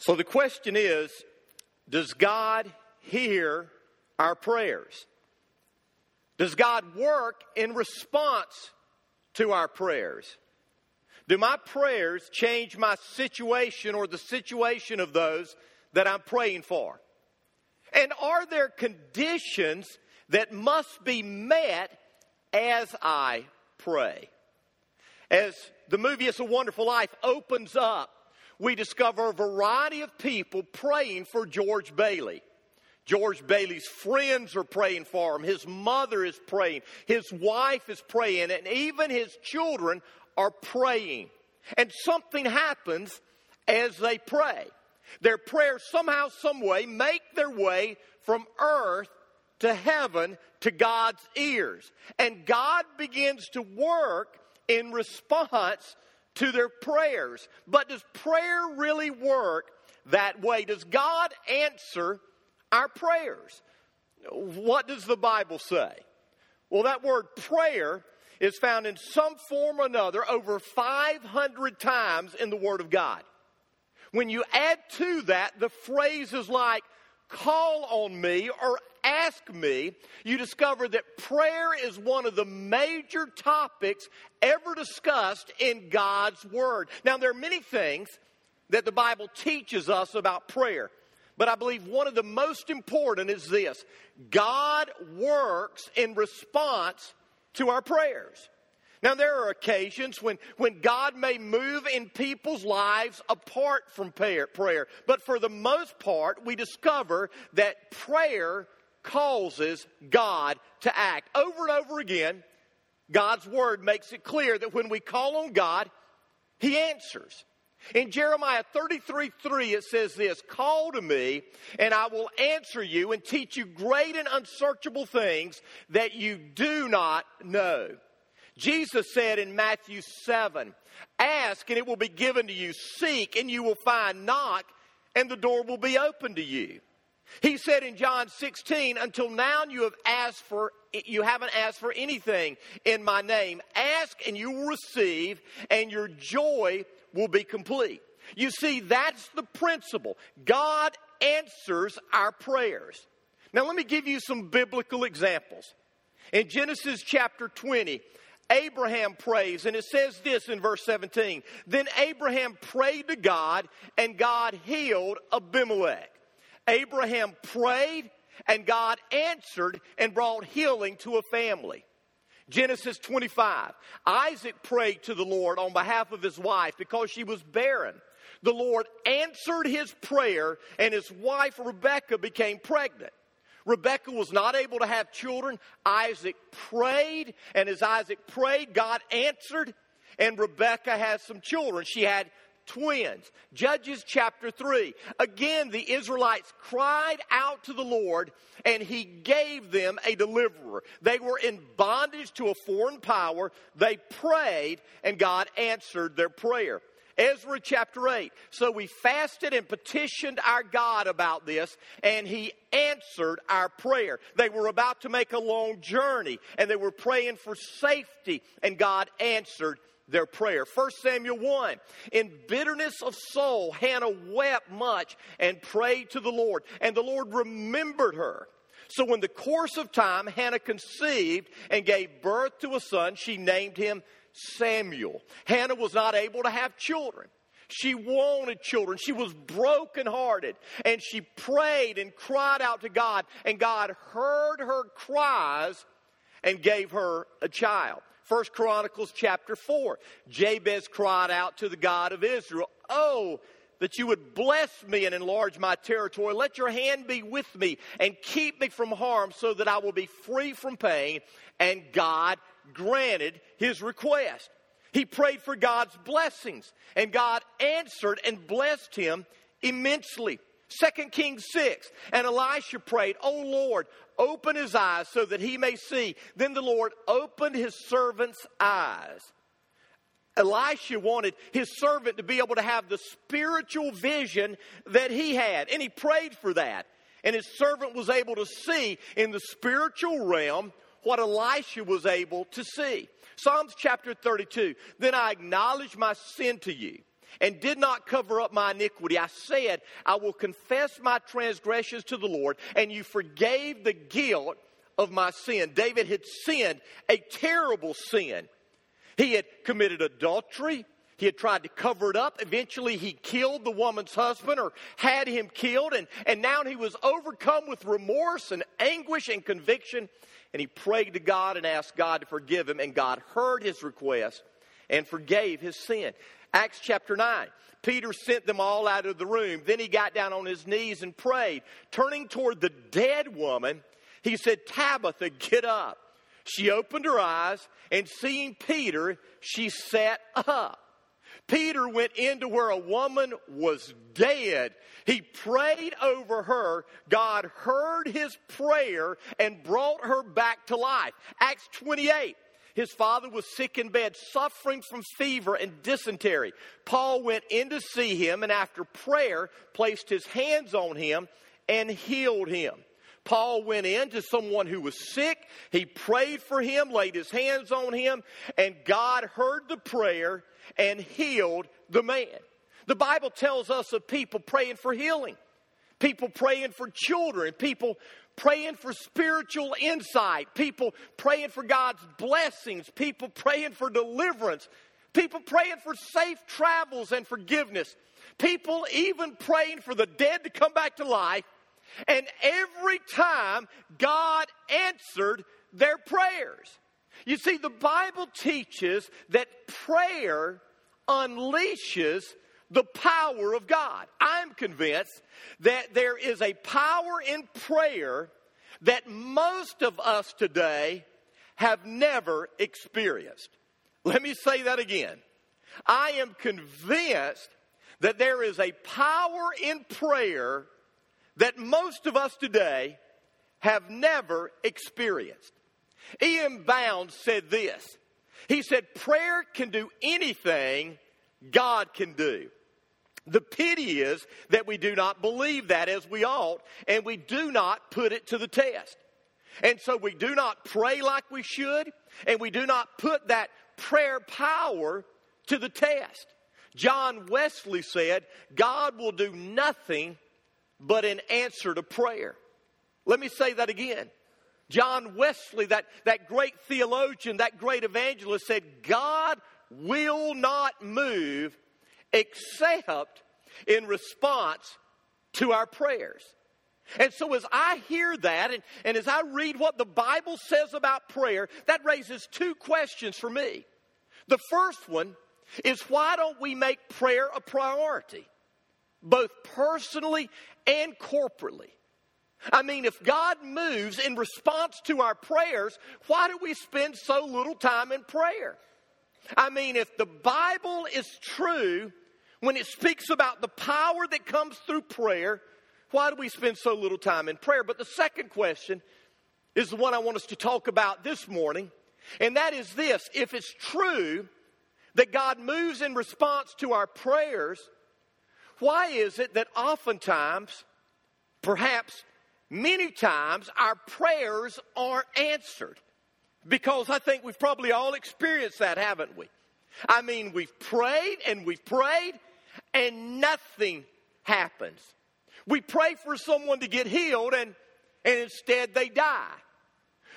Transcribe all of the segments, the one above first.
So the question is Does God hear our prayers? Does God work in response to our prayers? Do my prayers change my situation or the situation of those that I'm praying for? And are there conditions that must be met as I pray? As the movie It's a Wonderful Life opens up, we discover a variety of people praying for George Bailey. George Bailey's friends are praying for him. His mother is praying. His wife is praying. And even his children are praying. And something happens as they pray. Their prayers somehow, some way, make their way from earth to heaven to God's ears. And God begins to work in response to their prayers. But does prayer really work that way? Does God answer our prayers? What does the Bible say? Well, that word prayer is found in some form or another over 500 times in the Word of God. When you add to that the phrases like call on me or ask me, you discover that prayer is one of the major topics ever discussed in God's Word. Now, there are many things that the Bible teaches us about prayer. But I believe one of the most important is this God works in response to our prayers. Now, there are occasions when, when God may move in people's lives apart from prayer, prayer, but for the most part, we discover that prayer causes God to act. Over and over again, God's Word makes it clear that when we call on God, He answers. In Jeremiah 33 3, it says this Call to me, and I will answer you and teach you great and unsearchable things that you do not know. Jesus said in Matthew 7 Ask, and it will be given to you. Seek, and you will find. Knock, and the door will be open to you. He said in John 16, Until now you have asked for you haven't asked for anything in my name. Ask and you will receive, and your joy will be complete. You see, that's the principle. God answers our prayers. Now, let me give you some biblical examples. In Genesis chapter 20, Abraham prays, and it says this in verse 17 Then Abraham prayed to God, and God healed Abimelech. Abraham prayed, and God answered and brought healing to a family. Genesis 25. Isaac prayed to the Lord on behalf of his wife because she was barren. The Lord answered his prayer, and his wife Rebekah became pregnant. Rebekah was not able to have children. Isaac prayed, and as Isaac prayed, God answered, and Rebekah has some children. She had twins. Judges chapter 3. Again, the Israelites cried out to the Lord and he gave them a deliverer. They were in bondage to a foreign power. They prayed and God answered their prayer. Ezra chapter 8. So we fasted and petitioned our God about this, and He answered our prayer. They were about to make a long journey, and they were praying for safety, and God answered their prayer. 1 Samuel 1. In bitterness of soul, Hannah wept much and prayed to the Lord, and the Lord remembered her. So, in the course of time, Hannah conceived and gave birth to a son. She named him Samuel. Hannah was not able to have children. She wanted children. She was brokenhearted. And she prayed and cried out to God. And God heard her cries and gave her a child. First Chronicles chapter 4. Jabez cried out to the God of Israel, Oh, that you would bless me and enlarge my territory. Let your hand be with me and keep me from harm so that I will be free from pain. And God granted his request. He prayed for God's blessings, and God answered and blessed him immensely. 2 Kings 6. And Elisha prayed, Oh Lord, open his eyes so that he may see. Then the Lord opened his servant's eyes. Elisha wanted his servant to be able to have the spiritual vision that he had, and he prayed for that. And his servant was able to see in the spiritual realm what Elisha was able to see. Psalms chapter 32 Then I acknowledge my sin to you and did not cover up my iniquity. I said, I will confess my transgressions to the Lord, and you forgave the guilt of my sin. David had sinned a terrible sin. He had committed adultery. He had tried to cover it up. Eventually, he killed the woman's husband or had him killed. And, and now he was overcome with remorse and anguish and conviction. And he prayed to God and asked God to forgive him. And God heard his request and forgave his sin. Acts chapter 9. Peter sent them all out of the room. Then he got down on his knees and prayed. Turning toward the dead woman, he said, Tabitha, get up. She opened her eyes, and seeing Peter, she sat up. Peter went into where a woman was dead. He prayed over her. God heard his prayer and brought her back to life. Acts 28. His father was sick in bed, suffering from fever and dysentery. Paul went in to see him and, after prayer, placed his hands on him and healed him. Paul went in to someone who was sick. He prayed for him, laid his hands on him, and God heard the prayer and healed the man. The Bible tells us of people praying for healing, people praying for children, people praying for spiritual insight, people praying for God's blessings, people praying for deliverance, people praying for safe travels and forgiveness, people even praying for the dead to come back to life. And every time God answered their prayers. You see, the Bible teaches that prayer unleashes the power of God. I'm convinced that there is a power in prayer that most of us today have never experienced. Let me say that again. I am convinced that there is a power in prayer that most of us today have never experienced. E.M. Bounds said this. He said, Prayer can do anything God can do. The pity is that we do not believe that as we ought, and we do not put it to the test. And so we do not pray like we should, and we do not put that prayer power to the test. John Wesley said, God will do nothing but in answer to prayer. Let me say that again. John Wesley, that, that great theologian, that great evangelist, said, God will not move except in response to our prayers. And so, as I hear that, and, and as I read what the Bible says about prayer, that raises two questions for me. The first one is why don't we make prayer a priority, both personally and corporately? I mean, if God moves in response to our prayers, why do we spend so little time in prayer? I mean, if the Bible is true when it speaks about the power that comes through prayer, why do we spend so little time in prayer? But the second question is the one I want us to talk about this morning, and that is this if it's true that God moves in response to our prayers, why is it that oftentimes, perhaps many times our prayers aren't answered. Because I think we've probably all experienced that, haven't we? I mean, we've prayed and we've prayed and nothing happens. We pray for someone to get healed and, and instead they die.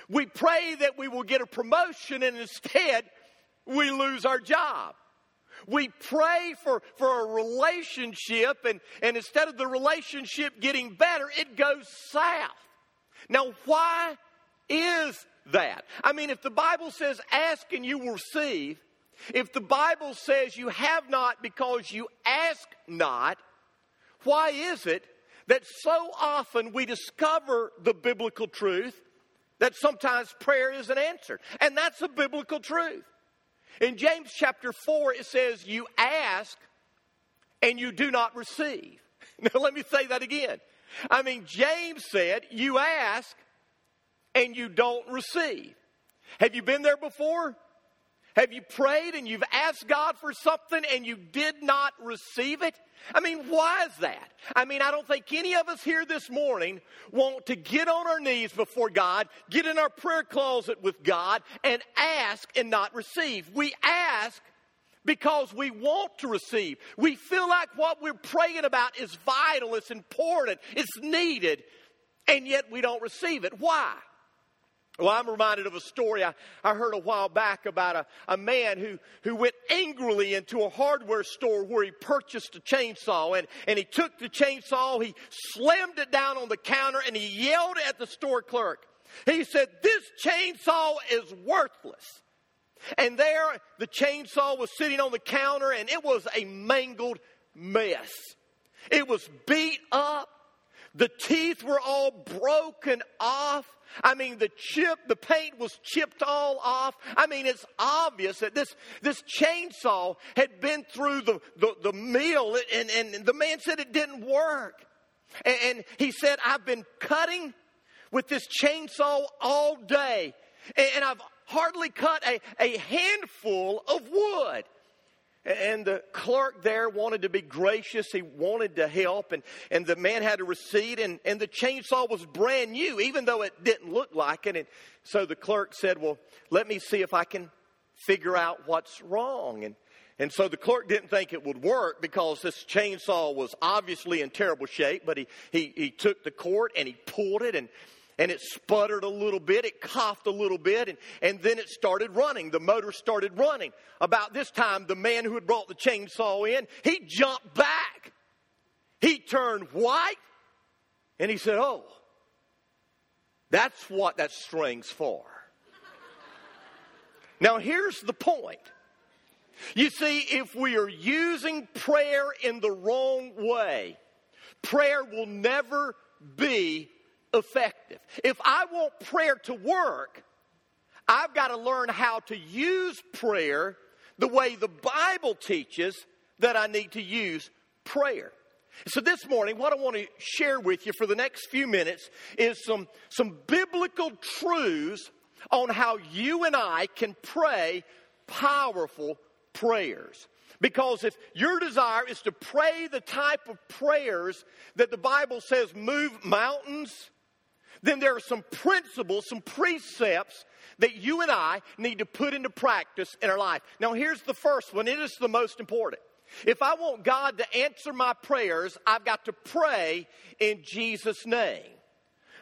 We pray that we will get a promotion and instead we lose our job. We pray for, for a relationship, and, and instead of the relationship getting better, it goes south. Now, why is that? I mean, if the Bible says, ask and you will receive, if the Bible says you have not because you ask not, why is it that so often we discover the biblical truth that sometimes prayer isn't answered? And that's a biblical truth. In James chapter 4, it says, You ask and you do not receive. Now, let me say that again. I mean, James said, You ask and you don't receive. Have you been there before? Have you prayed and you've asked God for something and you did not receive it? I mean, why is that? I mean, I don't think any of us here this morning want to get on our knees before God, get in our prayer closet with God, and ask and not receive. We ask because we want to receive. We feel like what we're praying about is vital, it's important, it's needed, and yet we don't receive it. Why? Well, I'm reminded of a story I, I heard a while back about a, a man who, who went angrily into a hardware store where he purchased a chainsaw. And, and he took the chainsaw, he slammed it down on the counter, and he yelled at the store clerk. He said, This chainsaw is worthless. And there, the chainsaw was sitting on the counter, and it was a mangled mess. It was beat up. The teeth were all broken off. I mean, the chip, the paint was chipped all off. I mean, it's obvious that this, this chainsaw had been through the, the, the mill, and, and the man said it didn't work. And, and he said, I've been cutting with this chainsaw all day, and, and I've hardly cut a, a handful of wood. And uh, the clerk there wanted to be gracious. He wanted to help. And, and the man had a receipt, and, and the chainsaw was brand new, even though it didn't look like it. And so the clerk said, Well, let me see if I can figure out what's wrong. And, and so the clerk didn't think it would work because this chainsaw was obviously in terrible shape. But he, he, he took the cord and he pulled it, and and it sputtered a little bit, it coughed a little bit, and, and then it started running. The motor started running. About this time, the man who had brought the chainsaw in, he jumped back. He turned white, and he said, Oh, that's what that string's for. now, here's the point. You see, if we are using prayer in the wrong way, prayer will never be effective. If I want prayer to work, I've got to learn how to use prayer the way the Bible teaches that I need to use prayer. So this morning, what I want to share with you for the next few minutes is some, some biblical truths on how you and I can pray powerful prayers. Because if your desire is to pray the type of prayers that the Bible says move mountains, then there are some principles, some precepts that you and I need to put into practice in our life. Now, here's the first one, it is the most important. If I want God to answer my prayers, I've got to pray in Jesus' name.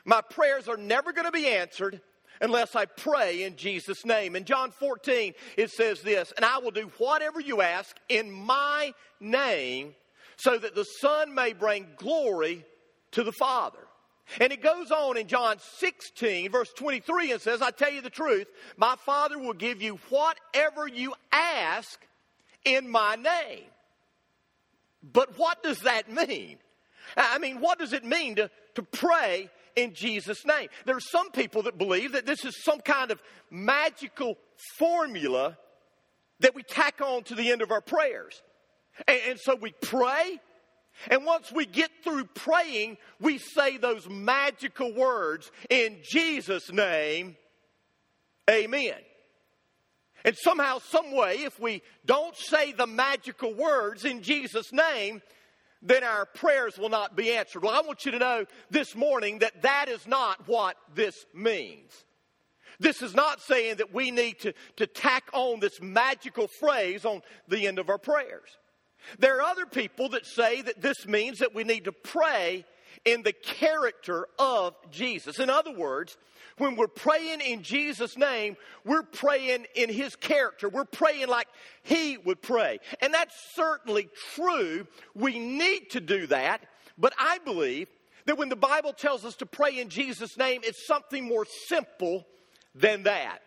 My prayers are never going to be answered unless I pray in Jesus' name. In John 14, it says this, and I will do whatever you ask in my name so that the Son may bring glory to the Father. And it goes on in John 16, verse 23, and says, I tell you the truth, my Father will give you whatever you ask in my name. But what does that mean? I mean, what does it mean to, to pray in Jesus' name? There are some people that believe that this is some kind of magical formula that we tack on to the end of our prayers. And, and so we pray, and once we get through praying, we say those magical words in Jesus' name, amen. And somehow, some way, if we don't say the magical words in Jesus' name, then our prayers will not be answered. Well, I want you to know this morning that that is not what this means. This is not saying that we need to, to tack on this magical phrase on the end of our prayers. There are other people that say that this means that we need to pray in the character of Jesus. In other words, when we're praying in Jesus' name, we're praying in His character. We're praying like He would pray. And that's certainly true. We need to do that. But I believe that when the Bible tells us to pray in Jesus' name, it's something more simple than that.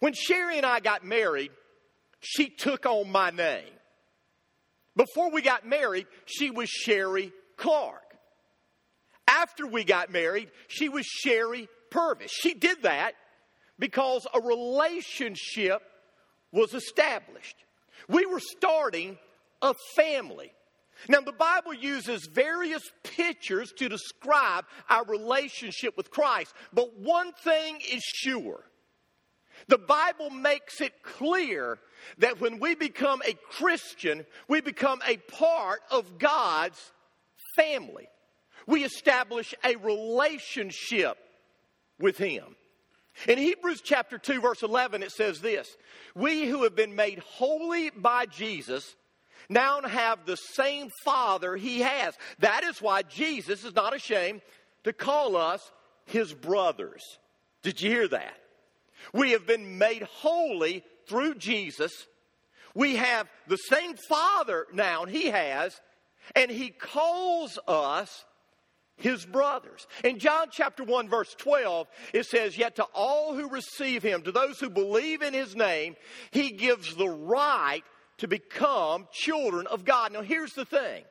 When Sherry and I got married, she took on my name. Before we got married, she was Sherry Clark. After we got married, she was Sherry Purvis. She did that because a relationship was established. We were starting a family. Now, the Bible uses various pictures to describe our relationship with Christ, but one thing is sure the Bible makes it clear that when we become a Christian, we become a part of God's family. We establish a relationship with Him. In Hebrews chapter 2, verse 11, it says this We who have been made holy by Jesus now have the same Father he has. That is why Jesus is not ashamed to call us his brothers. Did you hear that? We have been made holy through Jesus. We have the same Father now and he has, and he calls us his brothers. In John chapter 1, verse 12, it says, Yet to all who receive him, to those who believe in his name, he gives the right to become children of God. Now, here's the thing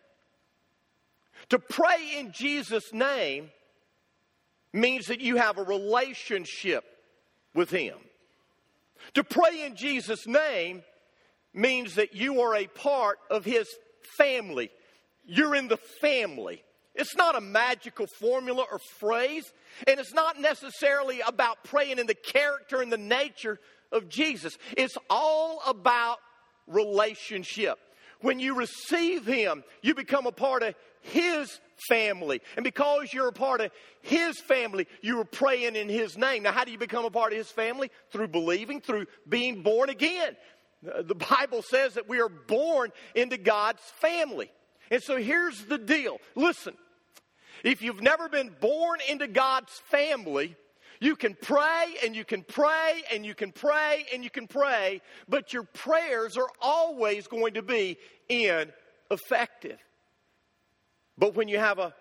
to pray in Jesus' name means that you have a relationship with him. To pray in Jesus' name means that you are a part of his family. You're in the family. It's not a magical formula or phrase, and it's not necessarily about praying in the character and the nature of Jesus. It's all about relationship. When you receive Him, you become a part of His family. And because you're a part of His family, you are praying in His name. Now, how do you become a part of His family? Through believing, through being born again. The Bible says that we are born into God's family. And so here's the deal. Listen, if you've never been born into God's family, you can pray and you can pray and you can pray and you can pray, but your prayers are always going to be ineffective. But when you have a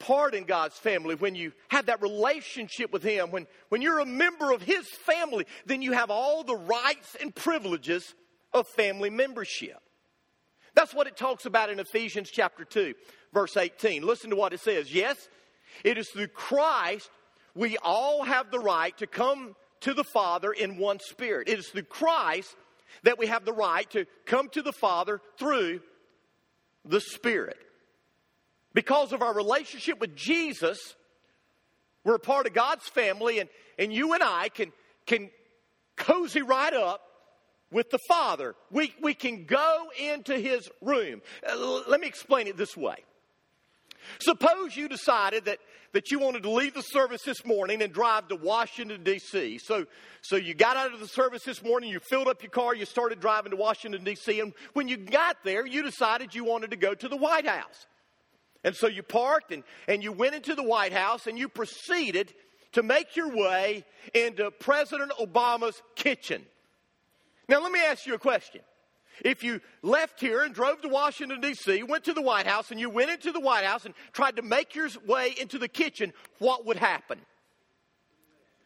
part in God's family, when you have that relationship with Him, when, when you're a member of His family, then you have all the rights and privileges of family membership. That's what it talks about in Ephesians chapter 2 verse 18. Listen to what it says. Yes, it is through Christ we all have the right to come to the Father in one spirit. It is through Christ that we have the right to come to the Father through the Spirit. Because of our relationship with Jesus, we're a part of God's family, and, and you and I can, can cozy right up with the Father. We, we can go into His room. Uh, let me explain it this way. Suppose you decided that, that you wanted to leave the service this morning and drive to Washington, D.C. So, so you got out of the service this morning, you filled up your car, you started driving to Washington, D.C., and when you got there, you decided you wanted to go to the White House. And so you parked and, and you went into the White House and you proceeded to make your way into President Obama's kitchen. Now, let me ask you a question. If you left here and drove to Washington, D.C., went to the White House, and you went into the White House and tried to make your way into the kitchen, what would happen?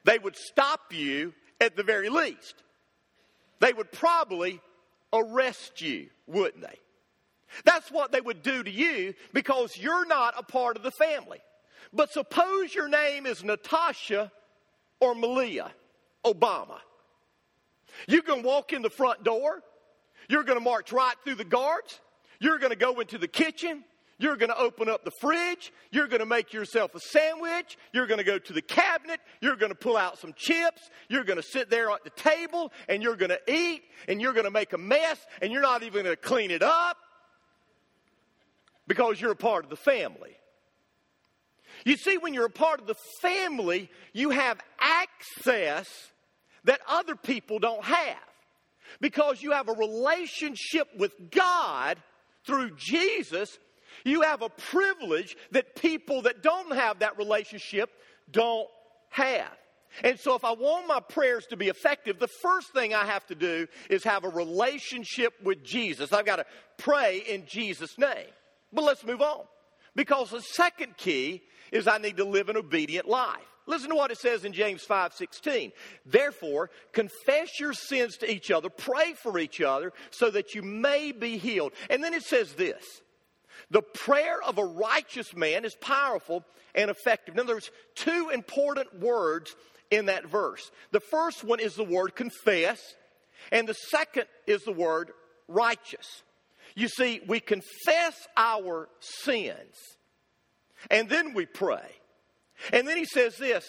They would stop you at the very least. They would probably arrest you, wouldn't they? That's what they would do to you because you're not a part of the family. But suppose your name is Natasha or Malia Obama. You can walk in the front door you're going to march right through the guards. You're going to go into the kitchen. You're going to open up the fridge. You're going to make yourself a sandwich. You're going to go to the cabinet. You're going to pull out some chips. You're going to sit there at the table and you're going to eat and you're going to make a mess and you're not even going to clean it up because you're a part of the family. You see, when you're a part of the family, you have access that other people don't have because you have a relationship with God through Jesus, you have a privilege that people that don't have that relationship don't have. And so, if I want my prayers to be effective, the first thing I have to do is have a relationship with Jesus. I've got to pray in Jesus' name. But let's move on. Because the second key is I need to live an obedient life. Listen to what it says in James 5:16. Therefore, confess your sins to each other, pray for each other so that you may be healed. And then it says this. The prayer of a righteous man is powerful and effective. In other words, two important words in that verse. The first one is the word confess, and the second is the word righteous. You see, we confess our sins, and then we pray. And then he says this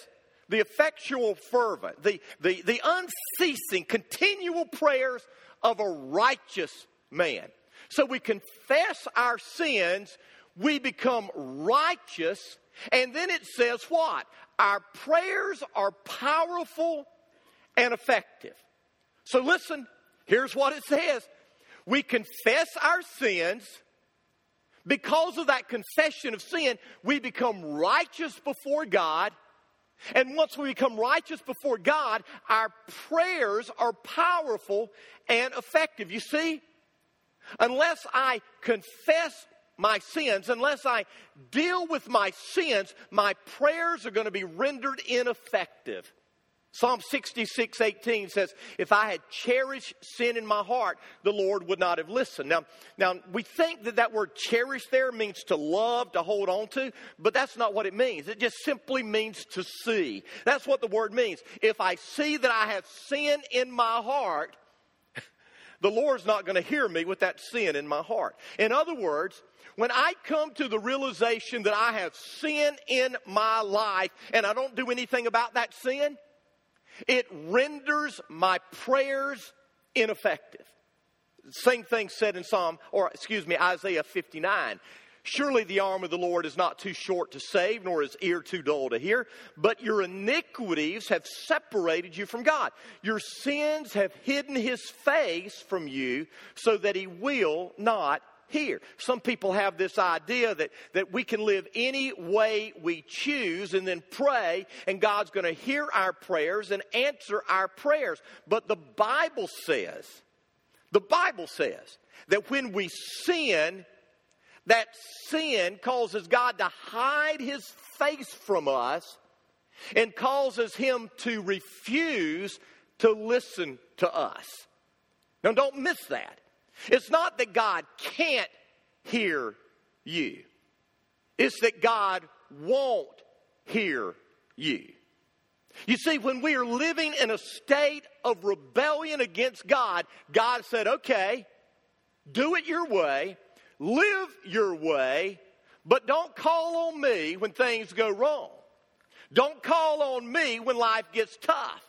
the effectual, fervent, the, the, the unceasing, continual prayers of a righteous man. So we confess our sins, we become righteous, And then it says what? Our prayers are powerful and effective. So listen, here's what it says. We confess our sins. Because of that confession of sin, we become righteous before God. And once we become righteous before God, our prayers are powerful and effective. You see, unless I confess my sins, unless I deal with my sins, my prayers are going to be rendered ineffective. Psalm 66, 18 says, If I had cherished sin in my heart, the Lord would not have listened. Now, now, we think that that word cherish there means to love, to hold on to, but that's not what it means. It just simply means to see. That's what the word means. If I see that I have sin in my heart, the Lord's not going to hear me with that sin in my heart. In other words, when I come to the realization that I have sin in my life and I don't do anything about that sin, it renders my prayers ineffective. Same thing said in Psalm, or excuse me, Isaiah 59. Surely the arm of the Lord is not too short to save, nor his ear too dull to hear, but your iniquities have separated you from God. Your sins have hidden his face from you so that he will not hear. Some people have this idea that, that we can live any way we choose and then pray, and God's going to hear our prayers and answer our prayers. But the Bible says, the Bible says that when we sin, that sin causes God to hide his face from us and causes him to refuse to listen to us. Now, don't miss that. It's not that God can't hear you, it's that God won't hear you. You see, when we are living in a state of rebellion against God, God said, okay, do it your way, live your way, but don't call on me when things go wrong. Don't call on me when life gets tough.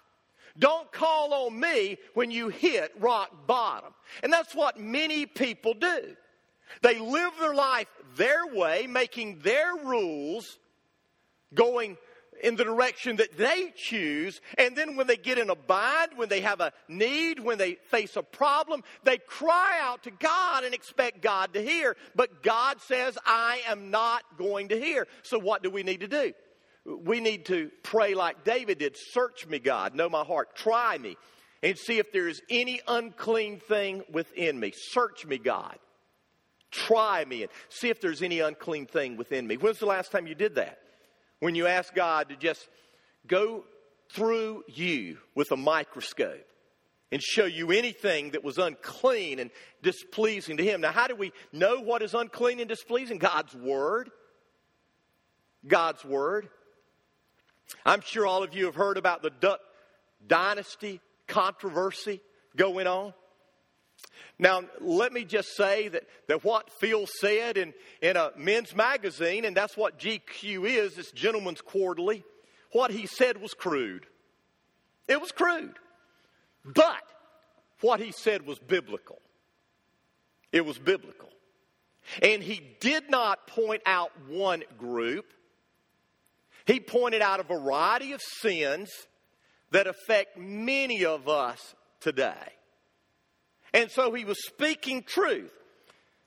Don't call on me when you hit rock bottom. And that's what many people do. They live their life their way, making their rules, going in the direction that they choose. And then when they get in a bind, when they have a need, when they face a problem, they cry out to God and expect God to hear. But God says, I am not going to hear. So what do we need to do? We need to pray like David did Search me, God, know my heart, try me, and see if there is any unclean thing within me. Search me, God. Try me and see if there's any unclean thing within me. When's the last time you did that? When you asked God to just go through you with a microscope and show you anything that was unclean and displeasing to Him. Now, how do we know what is unclean and displeasing? God's Word. God's Word. I'm sure all of you have heard about the Duck Dynasty controversy going on. Now, let me just say that, that what Phil said in, in a men's magazine, and that's what GQ is, this gentleman's quarterly, what he said was crude. It was crude. But what he said was biblical. It was biblical. And he did not point out one group, he pointed out a variety of sins that affect many of us today. And so he was speaking truth.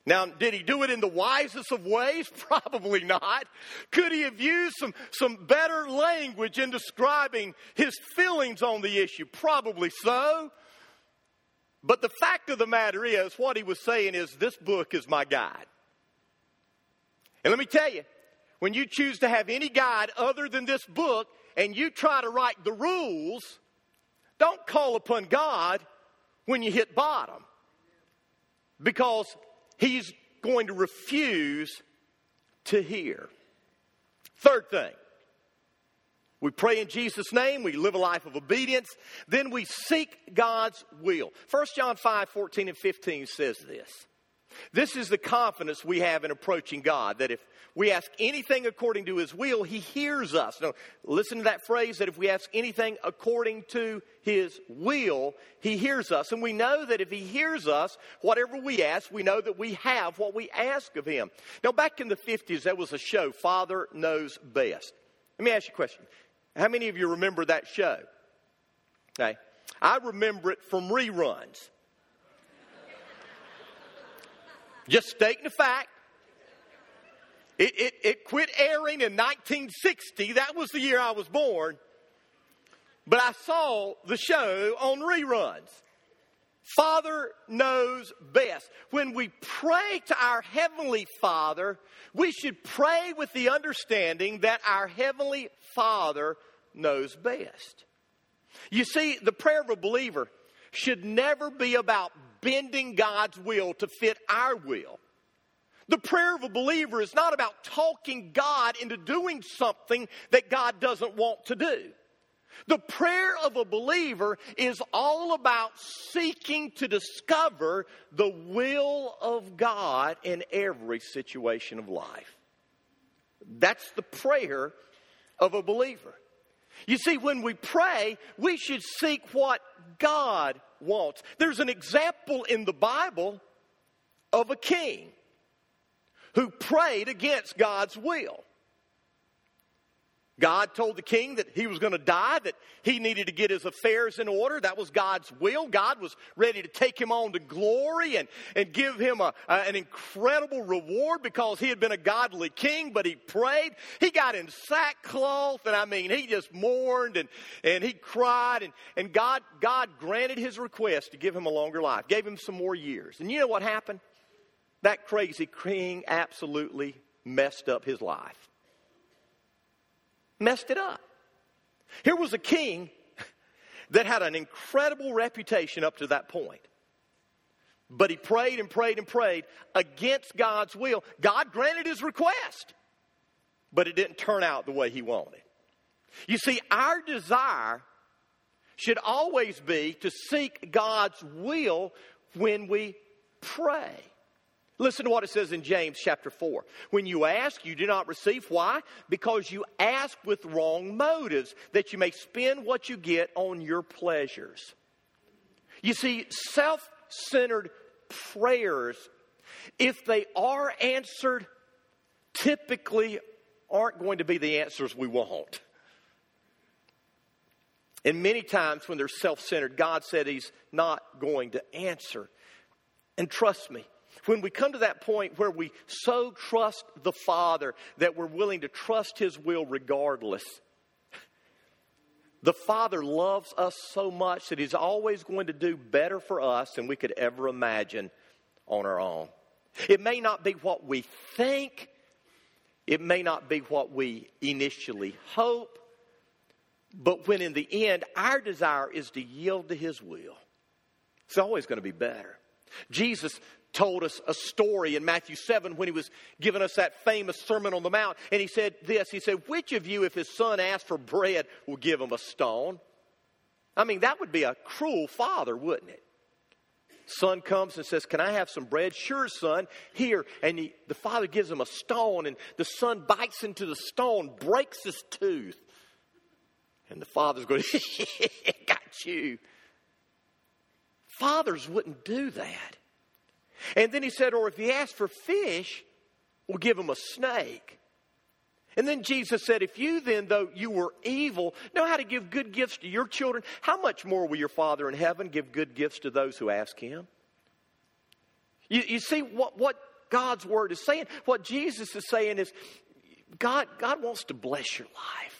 Now, did he do it in the wisest of ways? Probably not. Could he have used some, some better language in describing his feelings on the issue? Probably so. But the fact of the matter is, what he was saying is, this book is my guide. And let me tell you, when you choose to have any guide other than this book and you try to write the rules, don't call upon God when you hit bottom because He's going to refuse to hear. Third thing, we pray in Jesus' name, we live a life of obedience, then we seek God's will. 1 John 5 14 and 15 says this This is the confidence we have in approaching God that if we ask anything according to His will, He hears us. Now, listen to that phrase that if we ask anything according to His will, He hears us. And we know that if He hears us, whatever we ask, we know that we have what we ask of Him. Now, back in the 50s, there was a show, Father Knows Best. Let me ask you a question. How many of you remember that show? Okay. I remember it from reruns. Just stating the fact. It, it, it quit airing in 1960. That was the year I was born. But I saw the show on reruns. Father knows best. When we pray to our Heavenly Father, we should pray with the understanding that our Heavenly Father knows best. You see, the prayer of a believer should never be about bending God's will to fit our will. The prayer of a believer is not about talking God into doing something that God doesn't want to do. The prayer of a believer is all about seeking to discover the will of God in every situation of life. That's the prayer of a believer. You see, when we pray, we should seek what God wants. There's an example in the Bible of a king who prayed against God's will. God told the king that he was going to die, that he needed to get his affairs in order. That was God's will. God was ready to take him on to glory and, and give him a, a, an incredible reward because he had been a godly king, but he prayed. He got in sackcloth, and I mean, he just mourned and, and he cried, and, and God, God granted his request to give him a longer life, gave him some more years. And you know what happened? That crazy king absolutely messed up his life messed it up. Here was a king that had an incredible reputation up to that point. But he prayed and prayed and prayed against God's will. God granted his request, but it didn't turn out the way he wanted. You see, our desire should always be to seek God's will when we pray. Listen to what it says in James chapter 4. When you ask, you do not receive. Why? Because you ask with wrong motives, that you may spend what you get on your pleasures. You see, self centered prayers, if they are answered, typically aren't going to be the answers we want. And many times when they're self centered, God said He's not going to answer. And trust me, when we come to that point where we so trust the Father that we're willing to trust His will regardless, the Father loves us so much that He's always going to do better for us than we could ever imagine on our own. It may not be what we think, it may not be what we initially hope, but when in the end our desire is to yield to His will, it's always going to be better. Jesus told us a story in Matthew 7 when he was giving us that famous Sermon on the Mount. And he said this He said, Which of you, if his son asks for bread, will give him a stone? I mean, that would be a cruel father, wouldn't it? Son comes and says, Can I have some bread? Sure, son, here. And he, the father gives him a stone, and the son bites into the stone, breaks his tooth. And the father's going, Got you. Fathers wouldn't do that. And then he said, or if he asks for fish, we'll give him a snake. And then Jesus said, If you then, though you were evil, know how to give good gifts to your children, how much more will your Father in heaven give good gifts to those who ask him? You, you see what, what God's word is saying? What Jesus is saying is God, God wants to bless your life.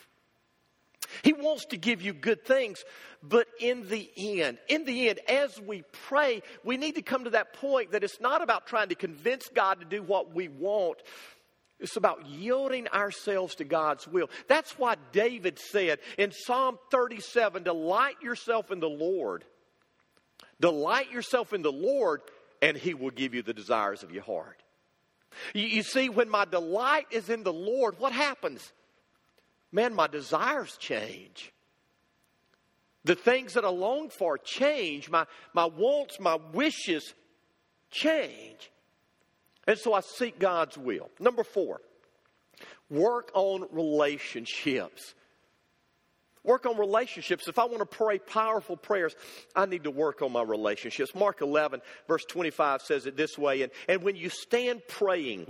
He wants to give you good things, but in the end, in the end, as we pray, we need to come to that point that it's not about trying to convince God to do what we want. It's about yielding ourselves to God's will. That's why David said in Psalm 37 Delight yourself in the Lord. Delight yourself in the Lord, and He will give you the desires of your heart. You, you see, when my delight is in the Lord, what happens? Man, my desires change. The things that I long for change. My, my wants, my wishes change. And so I seek God's will. Number four, work on relationships. Work on relationships. If I want to pray powerful prayers, I need to work on my relationships. Mark 11, verse 25 says it this way And, and when you stand praying,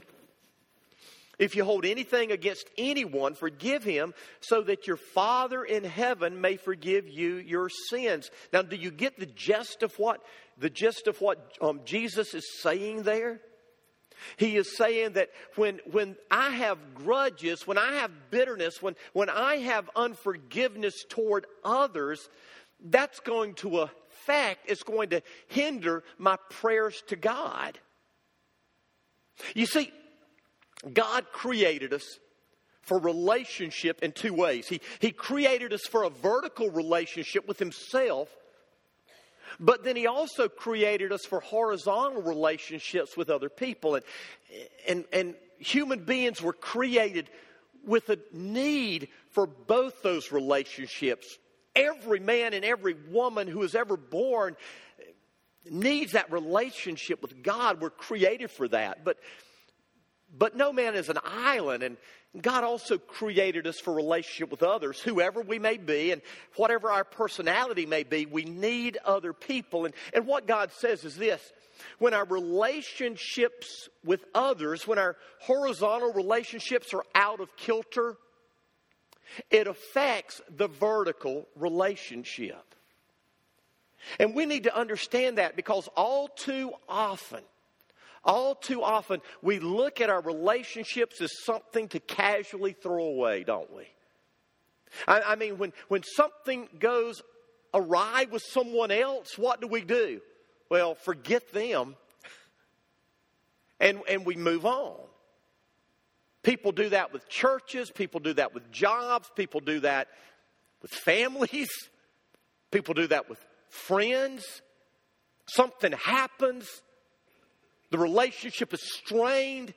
if you hold anything against anyone, forgive him so that your Father in heaven may forgive you your sins. Now, do you get the gist of what the gist of what um, Jesus is saying there? He is saying that when, when I have grudges, when I have bitterness, when, when I have unforgiveness toward others, that's going to affect, it's going to hinder my prayers to God. You see, God created us for relationship in two ways. He, he created us for a vertical relationship with Himself, but then He also created us for horizontal relationships with other people. And, and, and human beings were created with a need for both those relationships. Every man and every woman who is ever born needs that relationship with God. We're created for that. But but no man is an island, and God also created us for relationship with others, whoever we may be, and whatever our personality may be, we need other people. And, and what God says is this when our relationships with others, when our horizontal relationships are out of kilter, it affects the vertical relationship. And we need to understand that because all too often, all too often, we look at our relationships as something to casually throw away, don't we? I, I, mean, when, when something goes awry with someone else, what do we do? Well, forget them and, and we move on. People do that with churches, people do that with jobs, people do that with families, people do that with friends. Something happens the relationship is strained.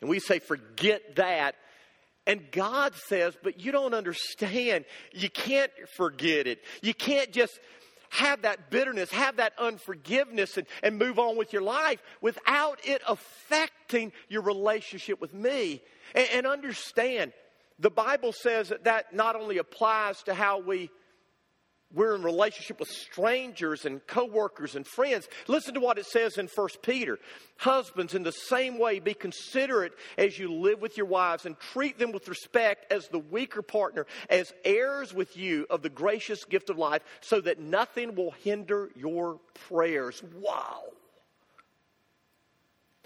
And we say, forget that. And God says, but you don't understand. You can't forget it. You can't just have that bitterness, have that unforgiveness, and, and move on with your life without it affecting your relationship with me. And, and understand, the Bible says that that not only applies to how we we're in relationship with strangers and coworkers and friends. Listen to what it says in 1 Peter. Husbands, in the same way, be considerate as you live with your wives and treat them with respect as the weaker partner, as heirs with you of the gracious gift of life, so that nothing will hinder your prayers. Wow.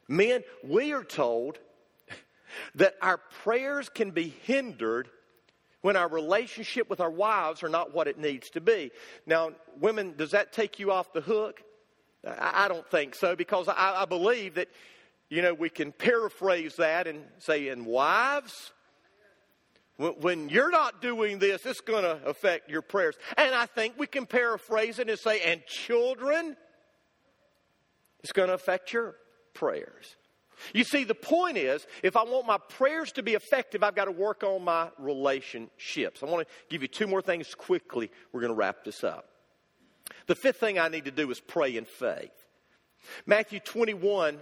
Men, we are told that our prayers can be hindered when our relationship with our wives are not what it needs to be. Now, women, does that take you off the hook? I, don't think so because I, I believe that, you know, we can paraphrase that and say, and wives, when you're not doing this, it's going to affect your prayers. And I think we can paraphrase it and say, and children, it's going to affect your prayers. You see, the point is, if I want my prayers to be effective, I've got to work on my relationships. I want to give you two more things quickly. We're going to wrap this up. The fifth thing I need to do is pray in faith. Matthew 21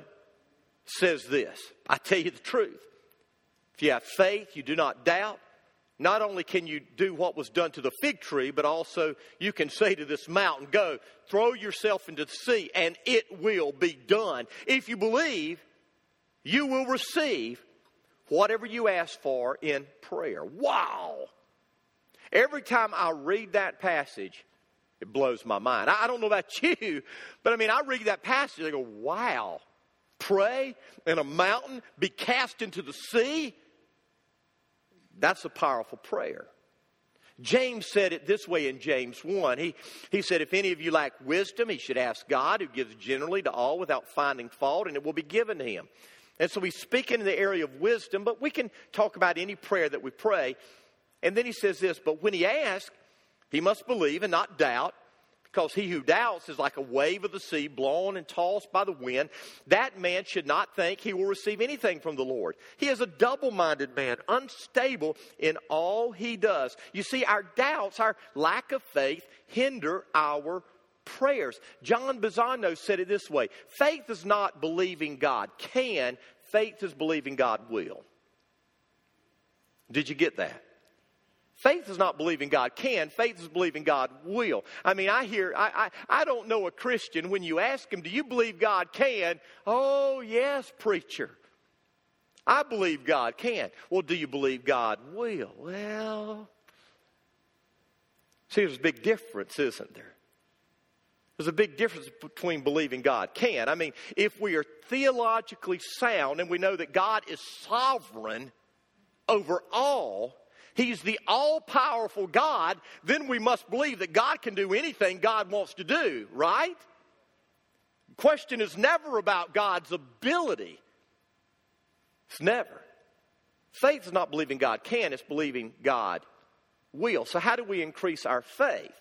says this I tell you the truth. If you have faith, you do not doubt. Not only can you do what was done to the fig tree, but also you can say to this mountain, Go, throw yourself into the sea, and it will be done. If you believe, you will receive whatever you ask for in prayer. Wow! Every time I read that passage, it blows my mind. I don't know about you, but I mean, I read that passage, I go, wow. Pray in a mountain, be cast into the sea. That's a powerful prayer. James said it this way in James 1. He, he said, If any of you lack wisdom, he should ask God, who gives generally to all without finding fault, and it will be given to him. And so we speak in the area of wisdom, but we can talk about any prayer that we pray. And then he says this, but when he asks, he must believe and not doubt, because he who doubts is like a wave of the sea blown and tossed by the wind. That man should not think he will receive anything from the Lord. He is a double minded man, unstable in all he does. You see, our doubts, our lack of faith, hinder our prayers. John Bisagno said it this way faith is not believing God can, faith is believing God will. Did you get that? Faith is not believing God can. Faith is believing God will. I mean, I hear, I, I, I don't know a Christian when you ask him, Do you believe God can? Oh, yes, preacher. I believe God can. Well, do you believe God will? Well, see, there's a big difference, isn't there? There's a big difference between believing God can. I mean, if we are theologically sound and we know that God is sovereign over all, He's the all powerful God, then we must believe that God can do anything God wants to do, right? The question is never about God's ability. It's never. Faith is not believing God can, it's believing God will. So, how do we increase our faith?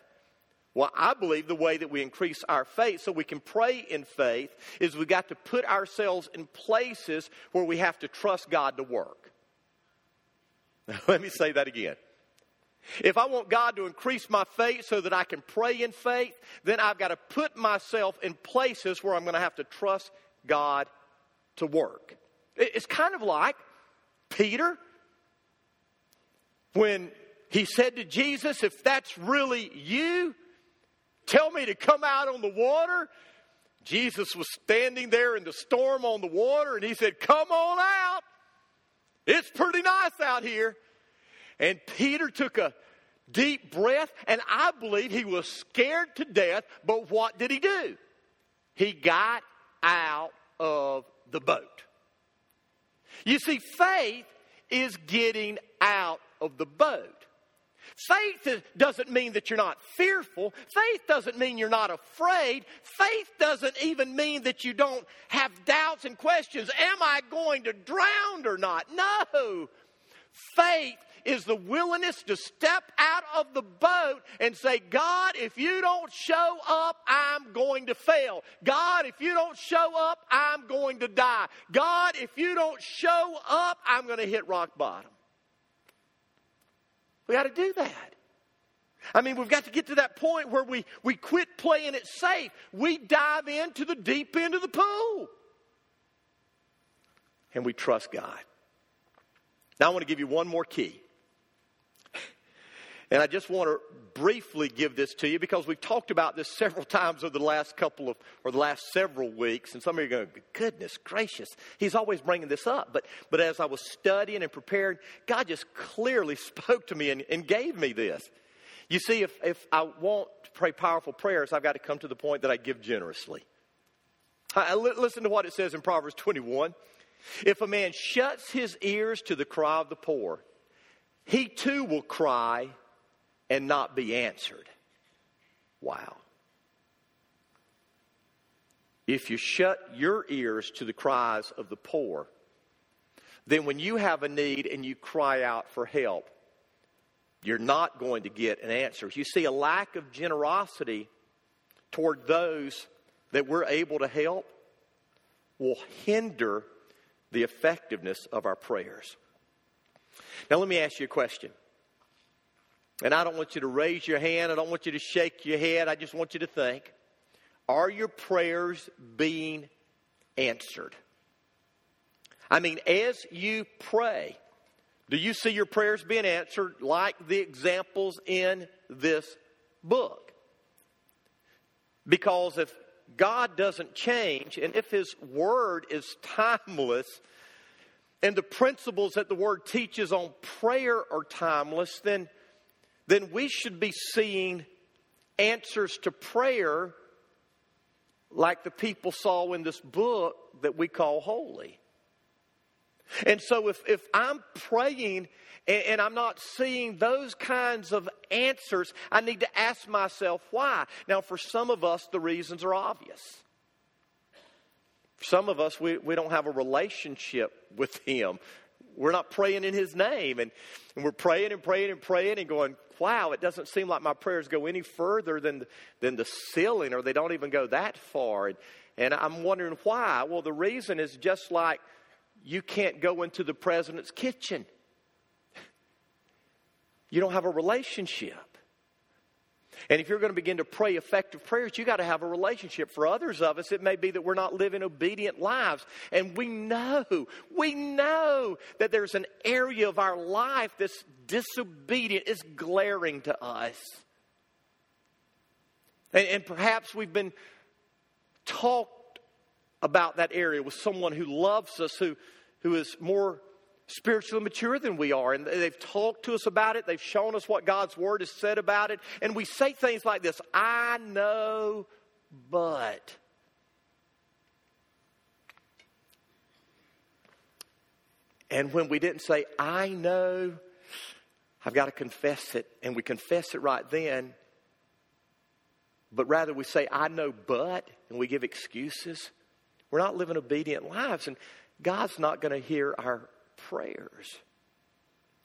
Well, I believe the way that we increase our faith so we can pray in faith is we got to put ourselves in places where we have to trust God to work. Let me say that again. If I want God to increase my faith so that I can pray in faith, then I've got to put myself in places where I'm going to have to trust God to work. It's kind of like Peter when he said to Jesus, If that's really you, tell me to come out on the water. Jesus was standing there in the storm on the water and he said, Come on out. It's pretty nice out here. And Peter took a deep breath, and I believe he was scared to death, but what did he do? He got out of the boat. You see, faith is getting out of the boat. Faith doesn't mean that you're not fearful. Faith doesn't mean you're not afraid. Faith doesn't even mean that you don't have doubts and questions. Am I going to drown or not? No. Faith is the willingness to step out of the boat and say, God, if you don't show up, I'm going to fail. God, if you don't show up, I'm going to die. God, if you don't show up, I'm going to hit rock bottom. We got to do that. I mean, we've got to get to that point where we, we quit playing it safe. We dive into the deep end of the pool. And we trust God. Now, I want to give you one more key. And I just want to briefly give this to you because we've talked about this several times over the last couple of, or the last several weeks. And some of you are going, goodness gracious, he's always bringing this up. But, but as I was studying and preparing, God just clearly spoke to me and, and gave me this. You see, if, if I want to pray powerful prayers, I've got to come to the point that I give generously. I, listen to what it says in Proverbs 21. If a man shuts his ears to the cry of the poor, he too will cry and not be answered. Wow. If you shut your ears to the cries of the poor, then when you have a need and you cry out for help, you're not going to get an answer. You see, a lack of generosity toward those that we're able to help will hinder the effectiveness of our prayers. Now, let me ask you a question. And I don't want you to raise your hand. I don't want you to shake your head. I just want you to think Are your prayers being answered? I mean, as you pray, do you see your prayers being answered like the examples in this book? Because if God doesn't change and if His Word is timeless, and the principles that the Word teaches on prayer are timeless, then then we should be seeing answers to prayer like the people saw in this book that we call holy. And so if, if I'm praying and, and, I'm not seeing those kinds of answers, I need to ask myself why. Now, for some of us, the reasons are obvious. For some of us, we, we don't have a relationship with Him. We're not praying in His name. And, and we're praying and praying and praying and going, wow, it doesn't seem like my prayers go any further than, than the ceiling, or they don't even go that far. And, and I'm wondering why. Well, the reason is just like you can't go into the president's kitchen, you don't have a relationship. And if you're going to begin to pray effective prayers, you got to have a relationship. For others of us, it may be that we're not living obedient lives. And we know, we know that there's an area of our life that's disobedient, is glaring to us. And, and perhaps we've been talked about that area with someone who loves us, who, who is more spiritually mature than we are. And they've talked to us about it, they've shown us what God's Word has said about it. And we say things like this I know, but. And when we didn't say, I know, I've got to confess it, and we confess it right then, but rather we say, I know, but, and we give excuses, we're not living obedient lives. And God's not going to hear our prayers.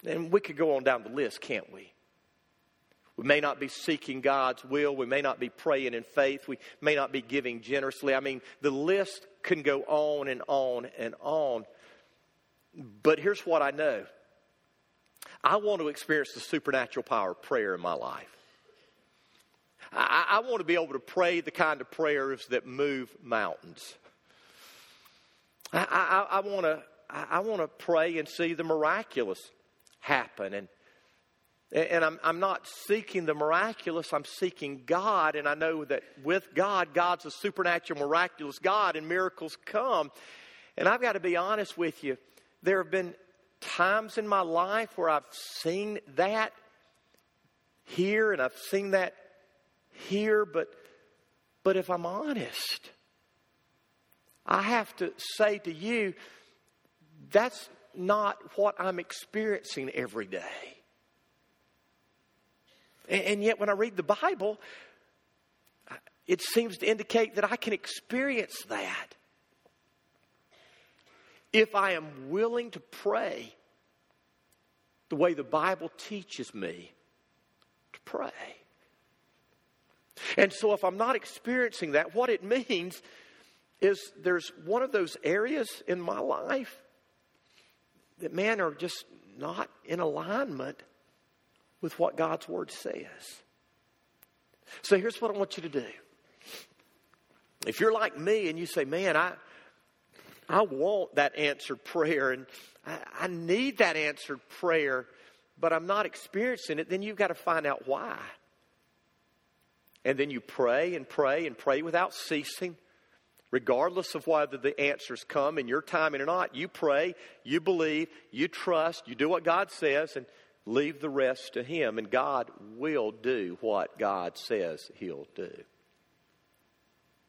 And we could go on down the list, can't we? We may not be seeking God's will. We may not be praying in faith. We may not be giving generously. I mean, the list can go on and on and on. But here's what I know I want to experience the supernatural power of prayer in my life. I, I want to be able to pray the kind of prayers that move mountains. I, I, I want to I, I want to pray and see the miraculous happen. And, and I'm, I'm not seeking the miraculous, I'm seeking God. And I know that with God, God's a supernatural, miraculous God, and miracles come. And I've got to be honest with you. There have been times in my life where I've seen that here and I've seen that here, but, but if I'm honest, I have to say to you, that's not what I'm experiencing every day. And, and yet, when I read the Bible, it seems to indicate that I can experience that if I am willing to pray the way the Bible teaches me to pray. And so, if I'm not experiencing that, what it means is there's one of those areas in my life that, man, are just not in alignment with what God's Word says. So here's what I want you to do. If you're like me and you say, man, I, I want that answered prayer and I, I need that answered prayer, but I'm not experiencing it, then you've got to find out why. And then you pray and pray and pray without ceasing regardless of whether the answers come in your timing or not, you pray, you believe, you trust, you do what God says, and leave the rest to Him. And God will do what God says He'll do.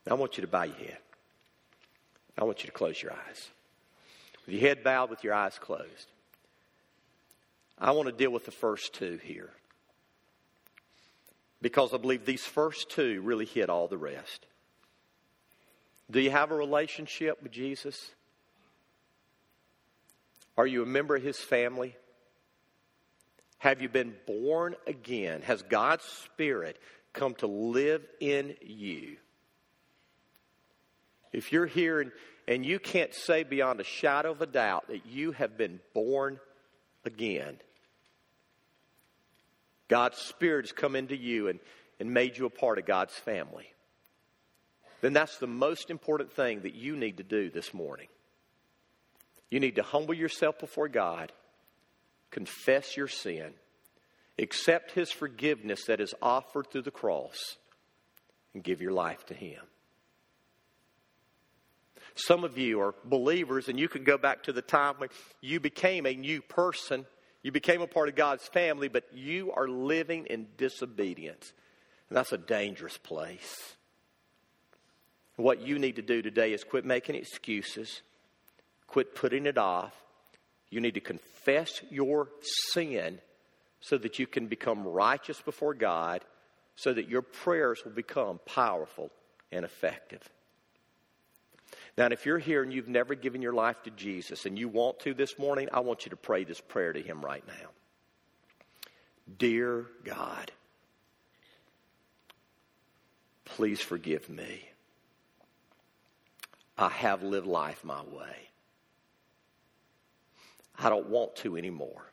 I want you to bow your head. I want you to close your eyes. With your head bowed, with your eyes closed. I want to deal with the first two here. Because I believe these first two really hit all the rest. Do you have a relationship with Jesus? Are you a member of his family? Have you been born again? Has God's Spirit come to live in you? If you're here and, and you can't say beyond a shadow of a doubt that you have been born again, God's Spirit has come into you and, and made you a part of God's family then that's the most important thing that you need to do this morning. You need to humble yourself before God, confess your sin, accept His forgiveness that is offered through the cross, and give your life to Him. Some of you are believers, and you can go back to the time when you became a new person. You became a part of God's family, but you are living in disobedience. And that's a dangerous place. What you need to do today is quit making excuses, quit putting it off. You need to confess your sin so that you can become righteous before God, so that your prayers will become powerful and effective. Now, if you're here and you've never given your life to Jesus and you want to this morning, I want you to pray this prayer to Him right now. Dear God, please forgive me. I have lived life my way. I don't want to anymore.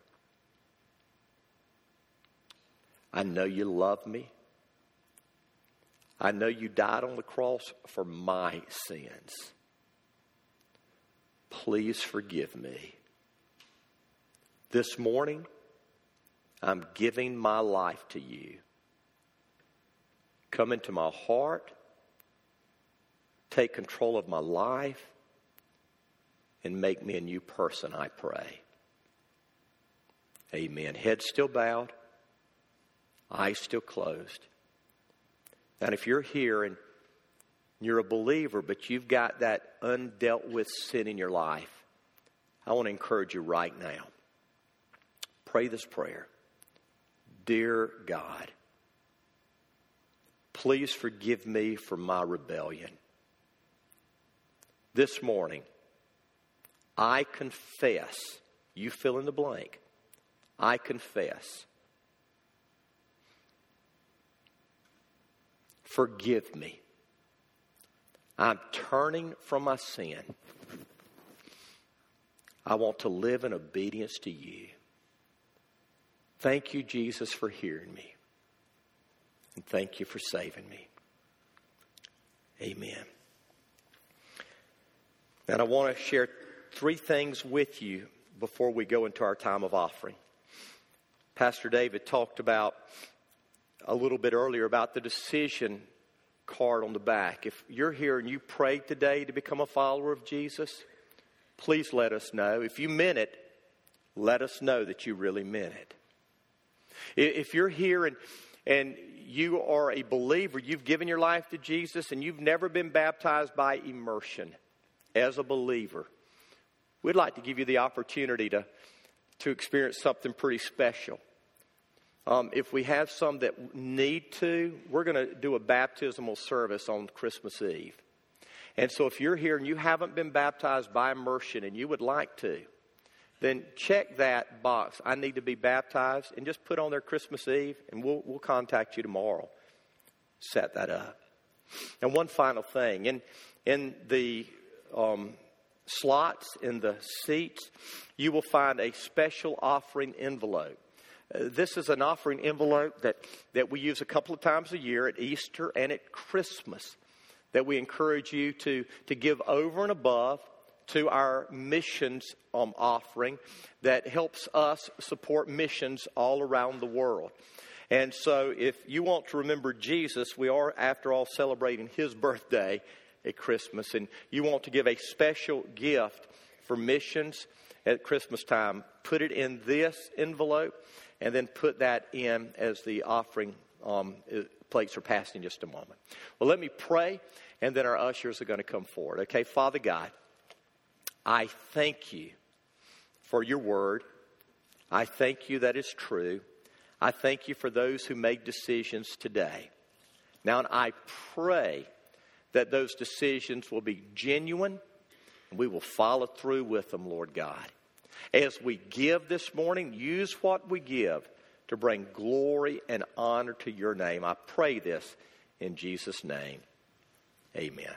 I know you love me. I know you died on the cross for my sins. Please forgive me. This morning, I'm giving my life to you. Come into my heart, take control of my life, and make me a new person, I pray. Amen. Head still bowed, eyes still closed. And if you're here and you're a believer, but you've got that undealt with sin in your life, I want to encourage you right now. Pray this prayer Dear God, please forgive me for my rebellion. This morning, I confess, you fill in the blank, I confess. Forgive me. I'm turning from my sin. I want to live in obedience to you. Thank you, Jesus, for hearing me. And thank you for saving me. Amen. And I want to share three things with you before we go into our time of offering. Pastor David talked about a little bit earlier about the decision card on the back. If you're here and you prayed today to become a follower of Jesus, please let us know. If you meant it, let us know that you really meant it. If you're here and, and you are a believer, you've given your life to Jesus, and you've never been baptized by immersion as a believer, we'd like to give you the opportunity to, to experience something pretty special. Um, if we have some that need to, we're going to do a baptismal service on Christmas Eve. And so if you're here and you haven't been baptized by immersion and you would like to, then check that box. I need to be baptized and just put on there Christmas Eve and we'll, we'll contact you tomorrow. Set that up. And one final thing in, in the um, slots, in the seats, you will find a special offering envelope. Uh, this is an offering envelope that, that we use a couple of times a year at Easter and at Christmas that we encourage you to, to give over and above to our missions um, offering that helps us support missions all around the world. And so, if you want to remember Jesus, we are, after all, celebrating his birthday at Christmas, and you want to give a special gift for missions at Christmas time, put it in this envelope and then put that in as the offering um, plates are passed in just a moment. Well, let me pray, and then our ushers are going to come forward. Okay, Father God. I thank you for your word. I thank you that is true. I thank you for those who made decisions today. Now, I pray that those decisions will be genuine and we will follow through with them, Lord God. As we give this morning, use what we give to bring glory and honor to your name. I pray this in Jesus' name. Amen.